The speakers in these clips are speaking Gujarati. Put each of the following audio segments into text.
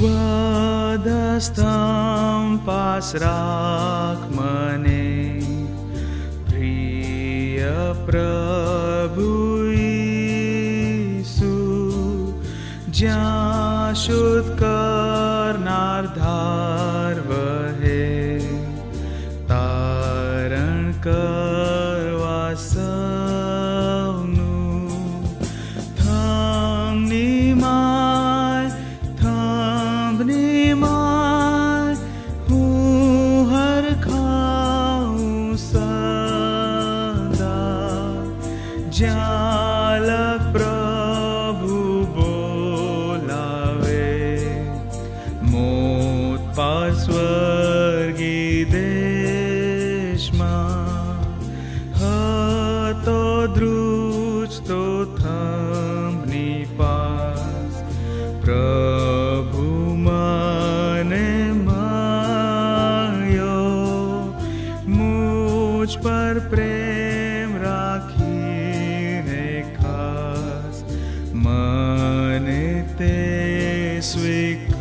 વાદસ્તંભ પાસ રાખ મને પ્રિય પ્રભુ ઈસુ જ્યાં શુદ્ધ કરનાર ધાર Sweet.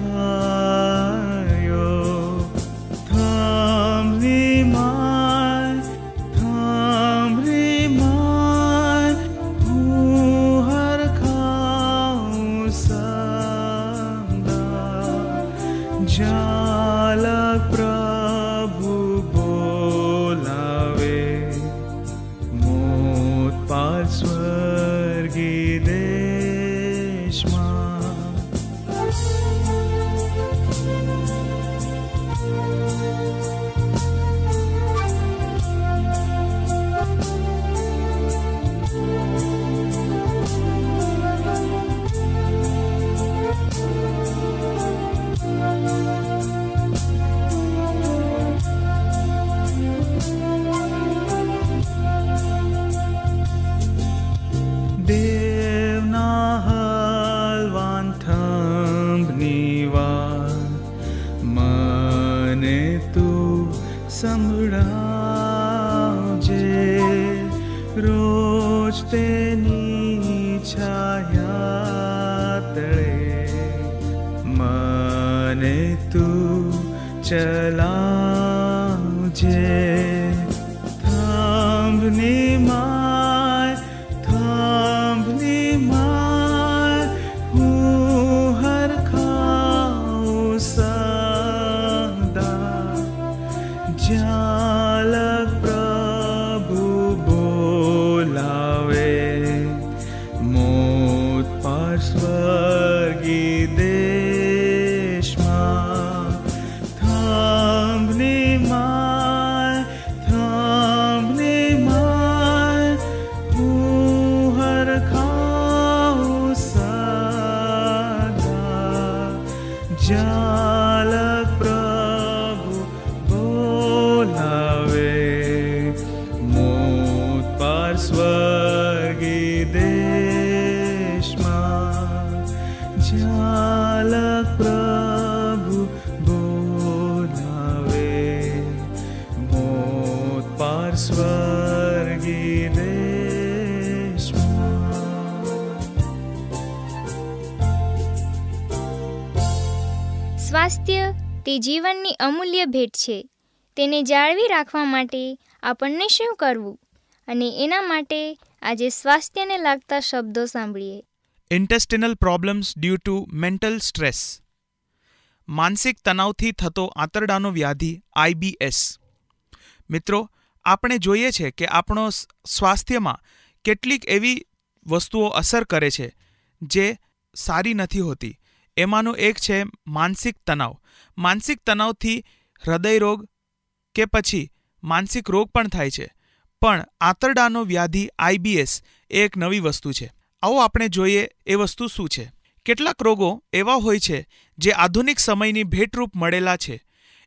તે જીવનની અમૂલ્ય ભેટ છે. તેને જાળવી રાખવા માટે આપણને શું કરવું? અને એના માટે આજે સ્વાસ્થ્યને લાગતા શબ્દો સાંભળીએ. Intestinal problems due to mental stress માનસિક તણાવથી થતો આંતરડાનો વ્યાધિ આઈબીએસ મિત્રો, આપણે જોઈએ છે કે આપણો સ્વાસ્થ્યમાં કેટલીક એવી વસ્તુઓ અસર કરે છે, જે સારી નથી હોતી. એમાંનું એક છે માનસિક તણાવ. માનસિક તણાવથી હૃદય રોગ કે પછી માનસિક રોગ પણ થાય છે. પણ આંતરડાનો વ્યાધિ આઈબીએસ એ એક નવી વસ્તુ છે. આવો આપણે જોઈએ એ વસ્તુ શું છે. કેટલાક રોગો એવા હોય છે જે આધુનિક સમયની ભેટરૂપ મળેલા છે.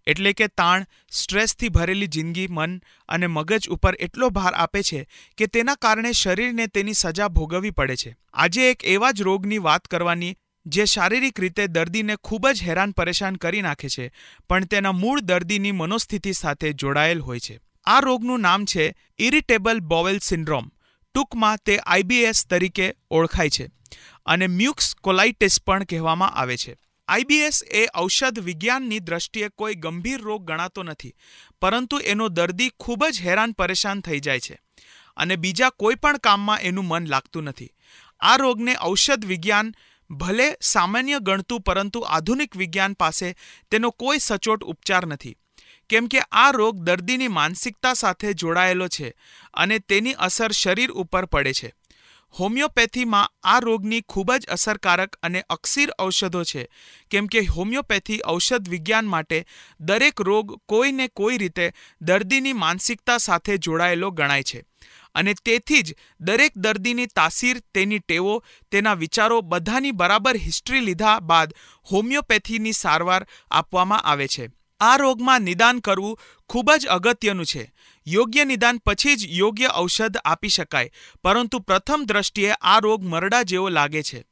એટલે કે તાણ, સ્ટ્રેસથી ભરેલી જિંદગી, મન અને મગજ ઉપર એટલો ભાર આપે છે કે તેના કારણે શરીરને તેની સજા ભોગવવી પડે છે. આજે એક એવા જ રોગની વાત કરવાની જે શારીરિક રીતે દર્દીને ખૂબ જ હેરાન પરેશાન કરી નાખે છે, પણ તેના મૂળ દર્દીની મનોસ્થિતિ સાથે જોડાયેલ હોય છે. આ રોગનું નામ છે ઇરિટેબલ બોવેલ સિન્ડ્રોમ. ટૂંકમાં તે આઈબીએસ તરીકે ઓળખાય છે અને મ્યુક્સ કોલાઇટિસ પણ કહેવામાં આવે છે. આઈબીએસ એ ઔષધ વિજ્ઞાનની દ્રષ્ટિએ કોઈ ગંભીર રોગ ગણાતો નથી, પરંતુ એનો દર્દી ખૂબ જ હેરાન પરેશાન થઈ જાય છે અને બીજા કોઈ પણ કામમાં એનું મન લાગતું નથી. આ રોગને ઔષધ વિજ્ઞાન ભલે સામાન્ય ગણતું પરંતુ આધુનિક વિજ્ઞાન પાસે તેનો કોઈ સચોટ ઉપચાર નથી. કેમ કે આ રોગ દર્દીની માનસિકતા સાથે જોડાયેલો છે અને તેની અસર શરીર ઉપર પડે છે. હોમિયોપેથીમાં આ રોગની ખૂબ જ અસરકારક અને અક્ષીર ઔષધો છે. કેમ કે હોમિયોપેથી ઔષધ વિજ્ઞાન માટે દરેક રોગ કોઈને કોઈ રીતે દર્દીની માનસિકતા સાથે જોડાયેલો ગણાય છે. અને તેથી જ દરેક દર્દીની તાસીર, તેની ટેવો, તેના વિચારો બધાની બરાબર હિસ્ટ્રી લીધા બાદ હોમિયોપેથીની સારવાર આપવામાં આવે છે. આ રોગમાં નિદાન કરવું ખૂબ જ અગત્યનું છે. યોગ્ય નિદાન પછી જ યોગ્ય ઔષધ આપી શકાય, પરંતુ પ્રથમ દ્રષ્ટિએ આ રોગ મરડા જેવો લાગે છે.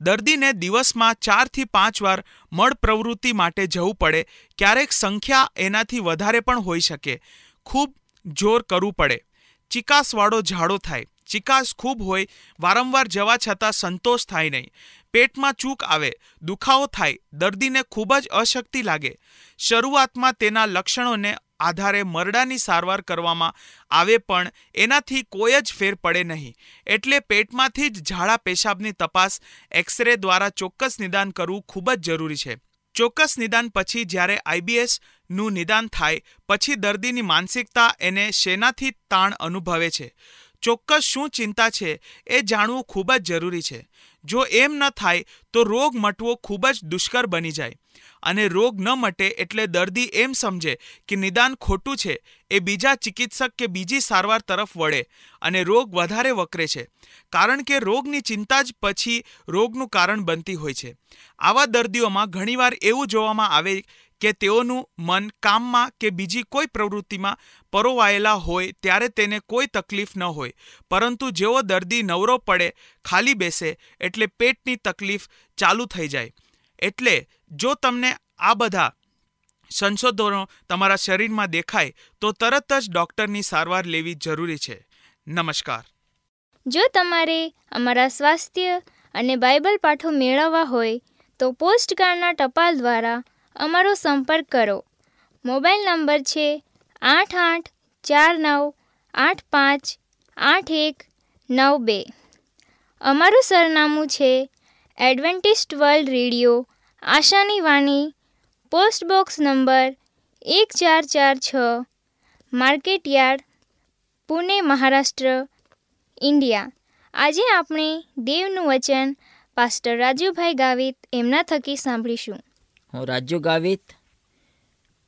દર્દીને દિવસમાં ચારથી પાંચ વાર મળ પ્રવૃત્તિ માટે જવું પડે, ક્યારેક સંખ્યા એનાથી વધારે પણ હોઈ શકે. ખૂબ જોર કરવું પડે. ચિકાસવાળો ઝાડો થાય. ચિકાસ ખૂબ હોય, વારંવાર જવા છતાં સંતોષ થાય નહીં. પેટમાં ચૂક આવે, દુખાવો થાય, દર્દીને ખૂબ જ અશક્તિ લાગે. શરૂઆતમાં તેના લક્ષણોને આધારે મરડાની સારવાર કરવામાં આવે પણ એનાથી કોઈ જ ફેર પડે નહીં. એટલે પેટમાંથી જ ઝાડા પેશાબની તપાસ એક્સરે દ્વારા ચોક્કસ નિદાન કરવું ખૂબ જ જરૂરી છે. ચોક્કસ નિદાન પછી જ્યારે આઈબીએસ નું નિદાન થાય, પછી દર્દીની માનસિકતા એને શેનાથી તાણ અનુભવે છે? ચોક્કસ શું ચિંતા છે એ જાણવું ખૂબ જ જરૂરી છે. જો એમ ન થાય, તો રોગ મટવો ખૂબ જ દુષ્કર બની જાય. અને રોગ ન મટે એટલે દર્દી એમ સમજે કે નિદાન ખોટું છે એ બીજા ચિકિત્સક કે બીજી સારવાર તરફ વળે અને રોગ વધારે વકરે છે. કારણ કે રોગની ચિંતા જ પછી રોગનું કારણ બનતી હોય છે. આવા દર્દીઓમાં ઘણીવાર એવું જોવામાં આવે કે તેઓનું મન કામમાં કે બીજી કોઈ પ્રવૃત્તિમાં પરોવાયેલા હોય ત્યારે તેને કોઈ તકલીફ ન હોય. પરંતુ જેવો દર્દી નવરો પડે, ખાલી બેસે, એટલે પેટની તકલીફ ચાલુ થઈ જાય. એટલે જો તમને આ બધા સંશોધનો તમારા શરીરમાં દેખાય, તો તરત જ ડૉક્ટરની સારવાર લેવી જરૂરી છે. નમસ્કાર. જો તમારે અમારા સ્વાસ્થ્ય અને બાઇબલ પાઠો મેળવવા હોય, તો પોસ્ટકાર્ડના ટપાલ દ્વારા અમારો સંપર્ક કરો. મોબાઈલ નંબર છે આઠ આઠ ચાર નવ આઠ પાંચ આઠ એક નવ બે. અમારું સરનામું છે એડવેન્ટિસ્ટ વર્લ્ડ રેડિયો, આશાની વાણી, પોસ્ટ બોક્સ નંબર એક ચાર ચાર છ market yard Pune, Maharashtra, India. આજે આપણે દેવનું વચન પાસ્ટર રાજુભાઈ ગાવિત એમના થકી સાંભળીશું. હું રાજુ ગાવિત.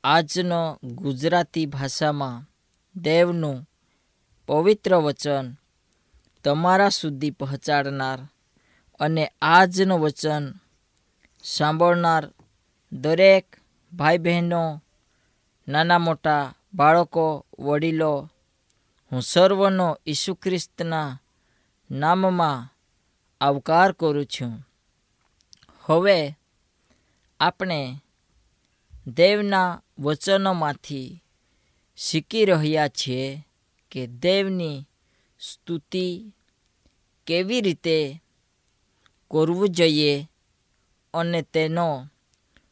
આજનો ગુજરાતી ભાષામાં દેવનું પવિત્ર વચન તમારા સુધી પહોંચાડનાર અને આજનું વચન સાંભળનાર દરેક ભાઈ બહેનો નાના મોટા બાળકો, વડીલો, હું સર્વનો ઈસુ ખ્રિસ્તના નામમાં આવકાર કરું છું. હવે આપણે દેવના વચનોમાંથી શીખી રહ્યા છીએ કે દેવની સ્તુતિ કેવી રીતે કરવું જોઈએ અને તેનો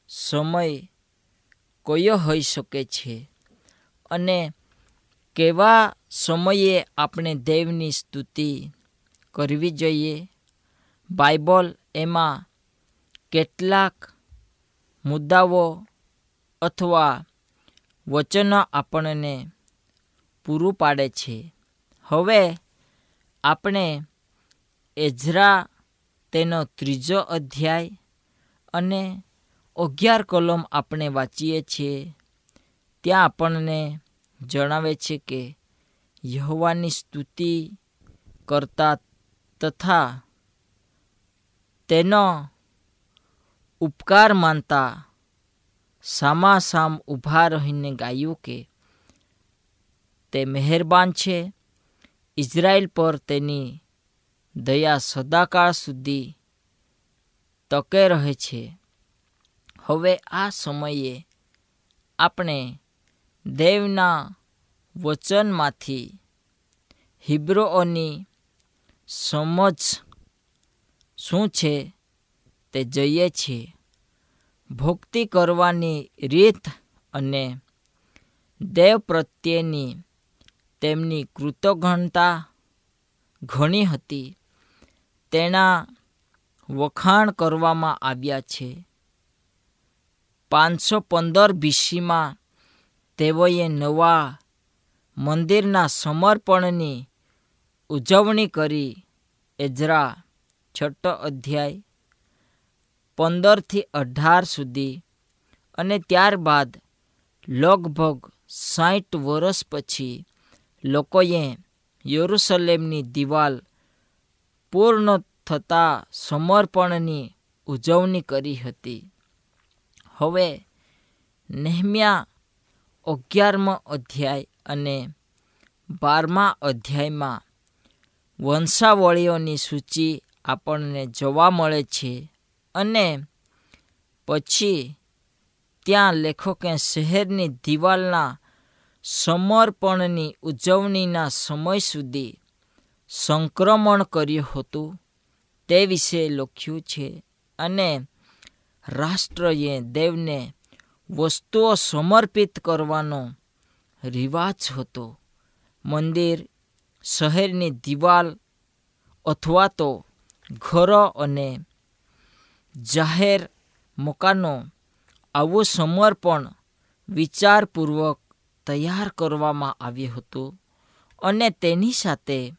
સમય કયો હોઈ શકે છે અને કેવા સમયે આપણે દેવની સ્તુતિ કરવી જોઈએ? બાઇબલ એમાં કેટલાક મુદ્દાઓ અથવા વચનો આપણને પૂરું પાડે છે. હવે આપણે એઝરા તેનો ત્રીજો અધ્યાય અને અગિયાર કલમ આપણે વાંચીએ છીએ. ત્યાં આપણને જણાવે છે કે યહવાની સ્તુતિ કરતા તથા તેનો ઉપકાર માનતા સામાસામ ઊભા રહીને ગાયું કે તે મહેરબાન છે, ઇઝરાયલ પર તેની દયા સદાકાળ સુધી તકે રહે છે. હવે આ સમયે આપણે દેવના વચનમાંથી હિબ્રોઓની સમજ શું છે? તે જઈએ છીએ. ભક્તિ કરવાની રીત અને દેવ પ્રત્યેની તેમની કૃતજ્ઞતા ઘણી હતી. તેના વખાણ કરવામાં આવ્યા છે. પાંચસો પંદર બીસીમાં તેઓએ નવા મંદિરના સમર્પણની ઉજવણી કરી. એજરા છઠ્ઠો અધ્યાય પંદરથી અઢાર સુધી અને ત્યારબાદ લગભગ સાઠ વર્ષ પછી લોકોએ યરુસલેમની દિવાલ પૂર્ણ થતાં સમર્પણની ઉજવણી કરી હતી. હવે નેહમ્યા અગિયારમો અધ્યાય અને બારમા અધ્યાયમાં વંશાવળીઓની સૂચિ આપણને જોવા મળે છે. અને પછી ત્યાં લેખકે શહેરની દિવાલના સમર્પણની ઉજવણીના સમય સુધી સંક્રમણ કર્યું હતું. તે વિશે લખ્યું છે, અને રાષ્ટ્રએ દેવને વસ્તુઓ સમર્પિત કરવાનો રિવાજ હતો. મંદિર, શહેરની દિવાલ અથવા તો ઘરો અને જાહેર મકાનો આવું સમર્પણ વિચારપૂર્વક તૈયાર કરવામાં આવ્યું હતું અને તેની સાથે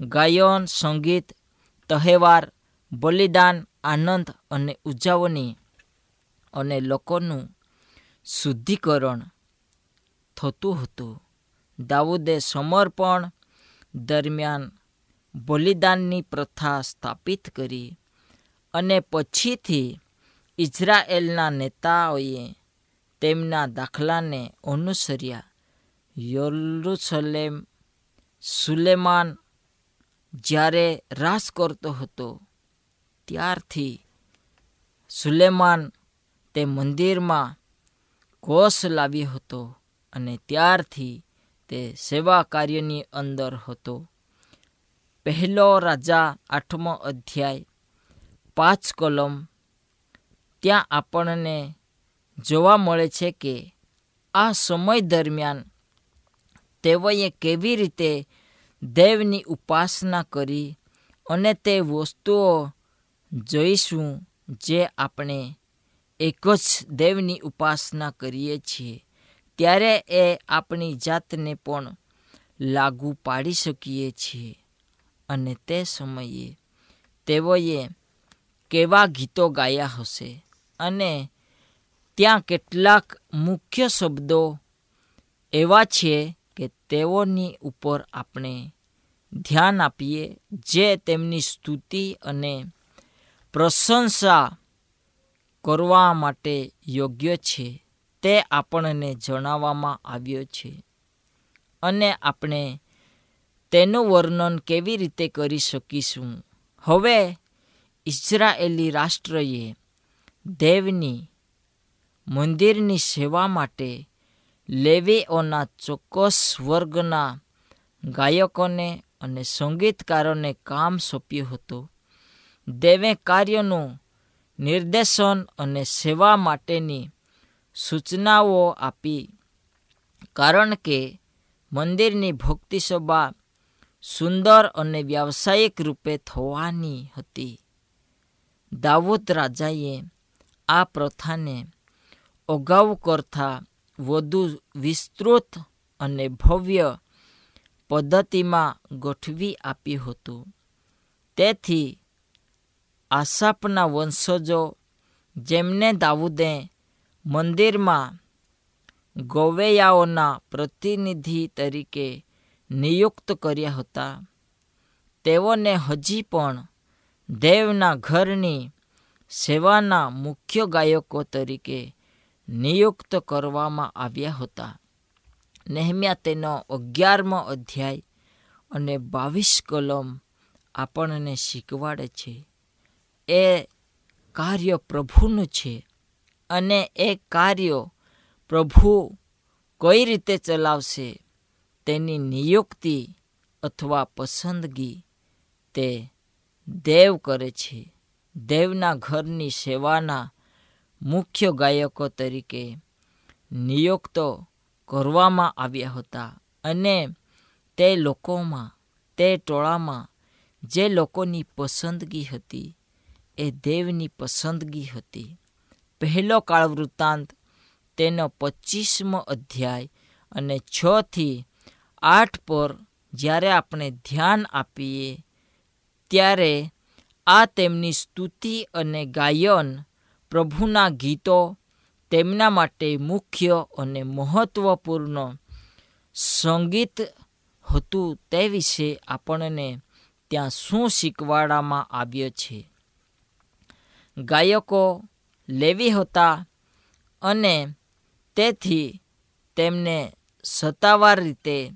ગાયન, સંગીત, તહેવાર, બલિદાન, આનંદ અને ઉજવણી અને લોકોનું શુદ્ધિકરણ થતું હતું. દાઉદે સમર્પણ દરમિયાન બલિદાનની પ્રથા સ્થાપિત કરી અને પછીથી ઇઝરાયેલના નેતાઓએ તેમના દાખલાને અનુસર્યા. યરુસલેમ સુલેમાન જ્યારે રાસ કરતો હતો, ત્યારથી સુલેમાન તે મંદિરમાં કોષ લાવ્યો હતો અને ત્યારથી તે સેવા કાર્યની અંદર હતો. પહેલો રાજા આઠમો અધ્યાય પાંચ કલમ. ત્યાં આપણને જોવા મળે છે કે આ સમય દરમિયાન તેઓએ કેવી રીતે દેવની ઉપાસના કરી અને તે વસ્તુઓ જોઈશું જે આપણે એક જ દેવની ઉપાસના કરીએ છીએ. ત્યારે એ આપણી જાતને પણ લાગુ પાડી શકીએ છીએ. અને તે સમયે તેઓએ કેવા ગીતો ગાયા હશે? અને ત્યાં કેટલાક મુખ્ય શબ્દો એવા છે કે તેઓની ઉપર આપણે ધ્યાન આપીએ, જે તેમની સ્તુતિ અને પ્રશંસા કરવા માટે યોગ્ય છે. તે આપણને જણાવવામાં આવ્યો છે. અને આપણે તેનું વર્ણન કેવી રીતે કરી શકીશું? હવે ઇઝરાયેલી રાષ્ટ્રએ દેવની, મંદિરની સેવા માટે લેવીઓના ચોક્કસ વર્ગના ગાયકોને અને સંગીતકારોને કામ સોંપ્યું હતું. દેવે કાર્યનું નિર્દેશન અને સેવા માટેની સૂચનાઓ આપી, કારણ કે મંદિરની ભક્તિ સભા સુંદર અને વ્યાવસાયિક રૂપે થવાની હતી. દાઉદ રાજાએ આ પ્રથાને અગાઉ કરતાં વધુ વિસ્તૃત અને ભવ્ય પદ્ધતિમાં ગોઠવી આપ્યું હતું. તેથી આસાપના વંશજો, જેમને દાઉદે મંદિરમાં ગોવૈયાઓના પ્રતિનિધિ તરીકે નિયુક્ત કર્યા હતા, તેઓને હજી પણ દેવના ઘરની સેવાના મુખ્ય ગાયકો તરીકે નિયુક્ત કરવામાં આવ્યા હતા. નહેમ્યા તેનો અગિયારમો અધ્યાય અને બાવીસ કલમ આપણને શીખવાડે છે. એ કાર્ય પ્રભુનું છે અને એ કાર્ય પ્રભુ કઈ રીતે ચલાવશે તેની નિયુક્તિ અથવા પસંદગી તે દેવ કરે છે. દેવના ઘરની સેવાના મુખ્ય ગાયકો તરીકે નિયુક્તો કરવામાં આવ્યા હતા અને તે લોકોમાં, તે ટોળામાં જે લોકોની પસંદગી હતી, એ દેવની પસંદગી હતી. પહેલો કાળ વૃત્તાંત તેનો પચીસમો અધ્યાય અને છથી આઠ પર જ્યારે આપણે ધ્યાન આપીએ ત્યારે આ તેમની સ્તુતિ અને ગાયન પ્રભુના ગીતો તેમના માટે મુખ્ય અને મહત્વપૂર્ણ સંગીત હતું તે વિશે આપણને ત્યાં શું શીખવાડવામાં આવ્યો છે? ગાયકો લેવી હતા અને તેથી તેમને સત્તાવાર રીતે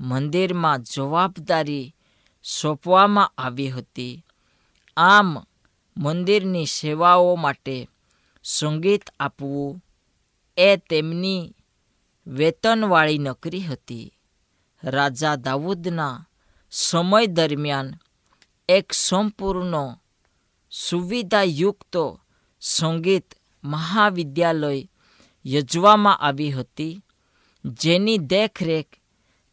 મંદિરમાં જવાબદારી સોંપવામાં આવી હતી. આમ, મંદિરની સેવાઓ માટે સંગીત આપવું એ તેમની વેતનવાળી નોકરી હતી. રાજા દાઉદના સમય દરમિયાન એક સંપૂર્ણ સુવિધાયુક્ત સંગીત મહાવિદ્યાલય યોજવામાં આવી હતી, જેની દેખરેખ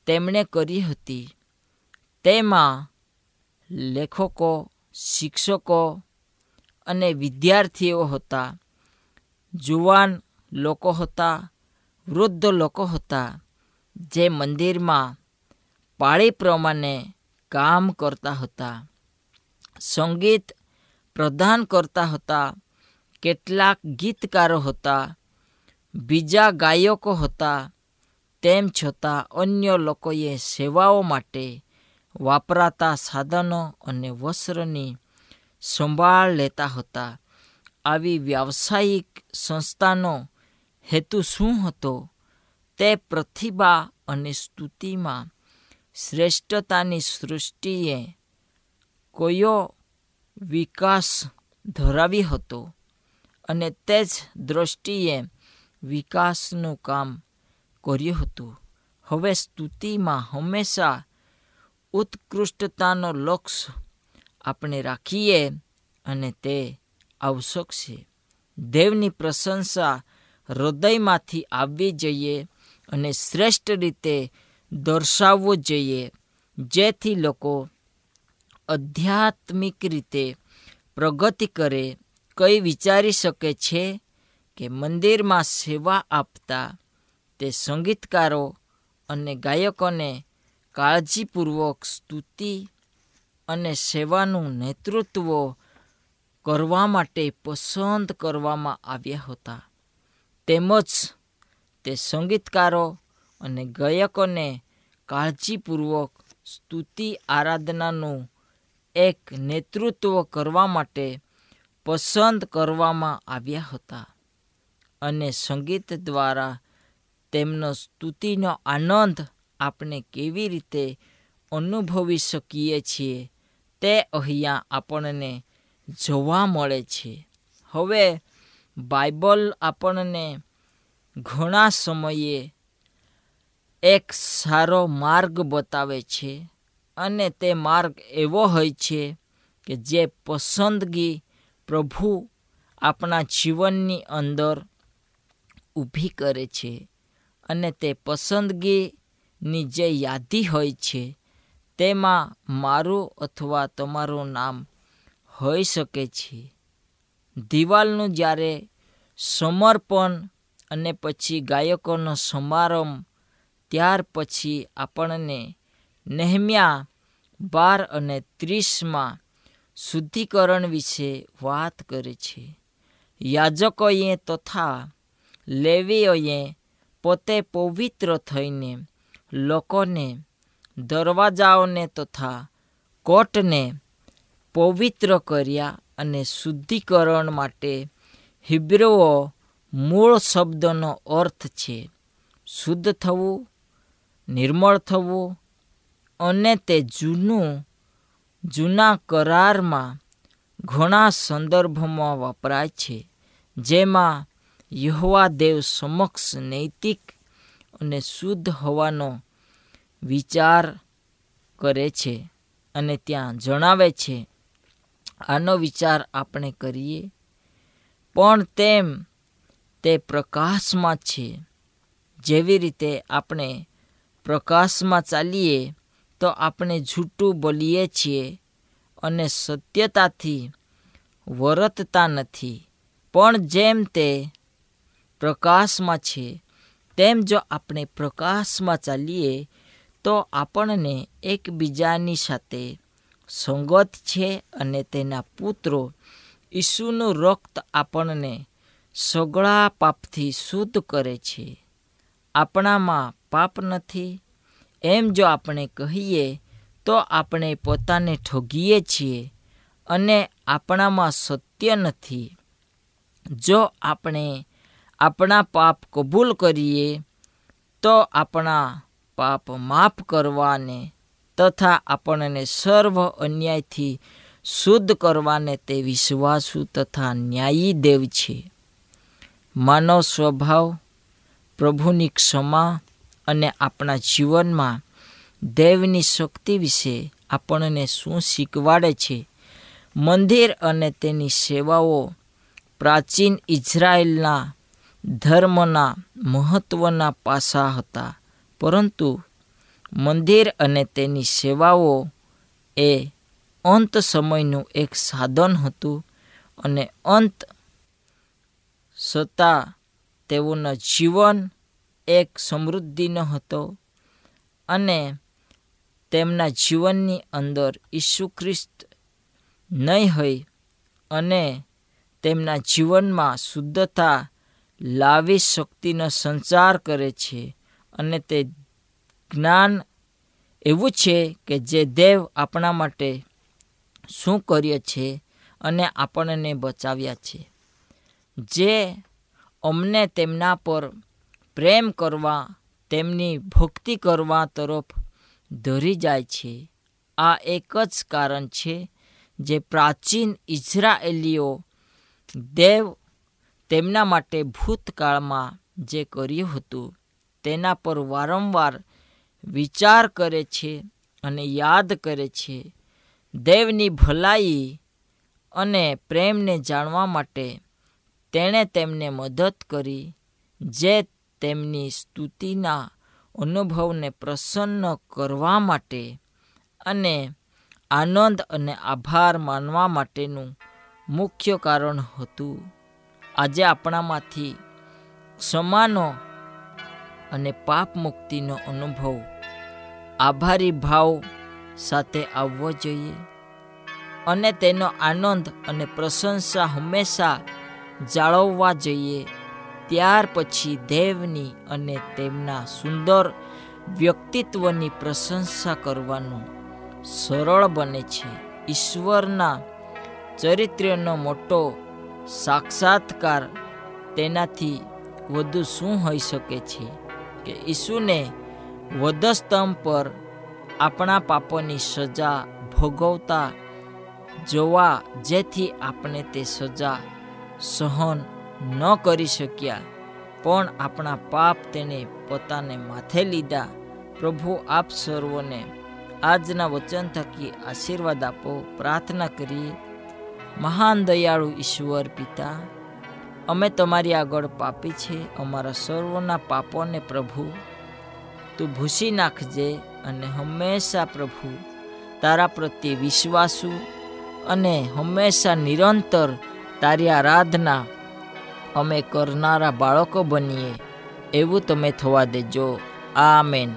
તેમણે કરી હતી. તેમાં લેખકો, શિક્ષકો અને વિદ્યાર્થીઓ હતા. જુવાન લોકો હતા, વૃદ્ધ લોકો હતા, જે મંદિરમાં પાળી પ્રમાણે કામ કરતા હતા. સંગીત પ્રદાન કરતા હતા. કેટલાક ગીતકારો હતા. બીજા ગાયકો હતા. તેમ છતાં અન્ય લોકોએ સેવાઓ માટે વાપરાતા સાધનો અને વસ્ત્રની સંભાળ લેતા હતા. આવી વ્યાવસાયિક સંસ્થાનો હેતુ શું હતો? તે પ્રતિભા અને સ્તુતિમાં શ્રેષ્ઠતાની સૃષ્ટિએ કયો વિકાસ ધરાવી હતો અને તે જ દ્રષ્ટિએ વિકાસનું કામ કર્યું હતું. હવે સ્તુતિમાં હંમેશા ઉત્કૃષ્ટતાનો લક્ષ્ય આપણે રાખીએ અને તે આવશ્યક છે દેવની પ્રશંસા હૃદયમાંથી આવવી જોઈએ અને શ્રેષ્ઠ રીતે દર્શાવવો જોઈએ, જેથી લોકો આધ્યાત્મિક રીતે પ્રગતિ કરે. કંઈ વિચારી શકે છે કે મંદિરમાં સેવા આપતા તે સંગીતકારો અને ગાયકોને કાળજીપૂર્વક સ્તુતિ અને સેવાનું નેતૃત્વ કરવા માટે પસંદ કરવામાં આવ્યા હતા. તેમજ તે સંગીતકારો અને ગાયકોને કાળજીપૂર્વક સ્તુતિ આરાધનાનું એક નેતૃત્વ કરવા માટે પસંદ કરવામાં આવ્યા હતા અને સંગીત દ્વારા તેમનો સ્તુતિનો આનંદ આપણે કેવી રીતે અનુભવી શકીએ છીએ તે અહીંયા આપણને જોવા મળે છે. હવે બાઇબલ આપણને ઘણા સમયે એક સારો માર્ગ બતાવે છે અને તે માર્ગ એવો હોય છે કે જે પસંદગી પ્રભુ આપણા જીવનની અંદર ઊભી કરે છે અને તે પસંદગીની જે યાદી હોય છે. તેમાં મારું અથવા તમારું નામ હોઈ શકે છે. દિવાલનું જ્યારે સમર્પણ અને પછી ગાયકોનો સમારંભ, ત્યાર પછી આપણને નહેમ્યા બાર અને ત્રીસમાં શુદ્ધિકરણ વિશે વાત કરે છે. યાજકોએ તથા લેવીઓએ પોતે પવિત્ર થઈને લોકોને, દરવાજાઓને તથા કોટને પવિત્ર કર્યા અને શુદ્ધિકરણ માટે હિબ્રુઓ મૂળ શબ્દનો અર્થ છે, શુદ્ધ થવું, નિર્મળ થવું અને તે જૂનું, જૂના કરારમાં ઘણા સંદર્ભમાં વપરાય છે, જેમાં યહવા દેવ સમક્ષ નૈતિક અને શુદ્ધ હોવાનો વિચાર કરે છે અને ત્યાં જણાવે છે, આનો વિચાર આપણે કરીએ. પણ તેમ તે પ્રકાશમાં છે. જેવી રીતે આપણે પ્રકાશમાં ચાલીએ, તો આપણે જૂઠું બોલીએ છીએ અને સત્યતાથી વર્તતા નથી. પણ જેમ તે પ્રકાશમાં છે તેમ જો આપણે પ્રકાશમાં ચાલીએ, તો આપણને એકબીજાની સાથે સંગત છે અને તેના પુત્રો ઈસુનું રક્ત આપણને સગળા પાપથી શુદ્ધ કરે છે. આપણામાં પાપ નથી. એમ જો આપણે કહીએ, તો આપણે પોતાને ઠગીએ છીએ અને આપણામાં સત્ય નથી. જો આપણે આપણા પાપ કબૂલ કરીએ, તો આપણા પાપ માફ કરવાને તથા આપણને સર્વ અન્યાયથી શુદ્ધ કરવાને તે વિશ્વાસુ તથા ન્યાયી દેવ છે. માનવ સ્વભાવ, પ્રભુની ક્ષમા અને આપણા જીવનમાં દેવની શક્તિ વિશે આપણને શું શીખવાડે છે? મંદિર અને તેની સેવાઓ પ્રાચીન ઇઝરાયેલના ધર્મના મહત્ત્વના પાસા હતા. પરંતુ મંદિર અને તેની સેવાઓ એ અંત સમયનું એક સાધન હતું અને અંત છતાં તેઓના જીવન એક સમૃદ્ધિનો હતો અને તેમના જીવનની અંદર ઈસુ ખ્રિસ્ત નહીં હોય અને તેમના જીવનમાં શુદ્ધતા લાવી શક્તિનો સંચાર કરે છે અને તે જ્ઞાન એવું છે કે જે દેવ આપણા માટે શું કર્યો છે અને આપણને બચાવ્યા છે. જે અમને તેમના પર પ્રેમ કરવા, તેમની ભક્તિ કરવા તરફ ધરી જાય છે. આ એક જ કારણ છે જે પ્રાચીન ઇઝરાયેલીઓ દેવ તેમના માટે ભૂતકાળમાં જે કર્યું હતું, તેના પર વારંવાર વિચાર કરે છે અને યાદ કરે છે. દેવની ભલાઈ અને પ્રેમને જાણવા માટે તેણે તેમને મદદ કરી, જે તેમની સ્તુતિના અનુભવને પ્રસન્ન કરવા માટે અને આનંદ અને આભાર માનવા માટેનું મુખ્ય કારણ હતું. આજે આપણામાંથી ક્ષમાનો અને પાપ મુક્તિનો અનુભવ, આભારી ભાવ સાથે આવવો જોઈએ. અને તેનો આનંદ અને પ્રશંસા હંમેશા જાળવવા જોઈએ. ત્યાર પછી દેવની અને તેમના સુંદર વ્યક્તિત્વની પ્રશંસા કરવાનું સરળ બને છે. ઈશ્વરના ચરિત્રનો મોટો સાક્ષાત્કાર તેનાથી વધુ શું હોઈ શકે છે કે ઈસુને વધસ્તંભ પર આપણા પાપોની સજા ભોગવતા જોવા જેથી આપણે તે સજા સહન ન કરી શક્યા, પણ આપણા પાપ તેને પોતાને માથે લીધા. પ્રભુ આપ સર્વોને આજના વચન થકી આશીર્વાદ આપો, પ્રાર્થના કરીએ. મહાન દયાળુ ઈશ્વર પિતા, અમે તમારી આગળ પાપી છે, અમારા સર્વના પાપોને પ્રભુ, તું ભૂસી નાખજે અને હંમેશા પ્રભુ, તારા પ્રત્યે વિશ્વાસુ અને હંમેશા નિરંતર તારી આરાધના અમે કરનારા બાળકો બનીએ, એવું તમે થવા દેજો. આ મેન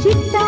ちた。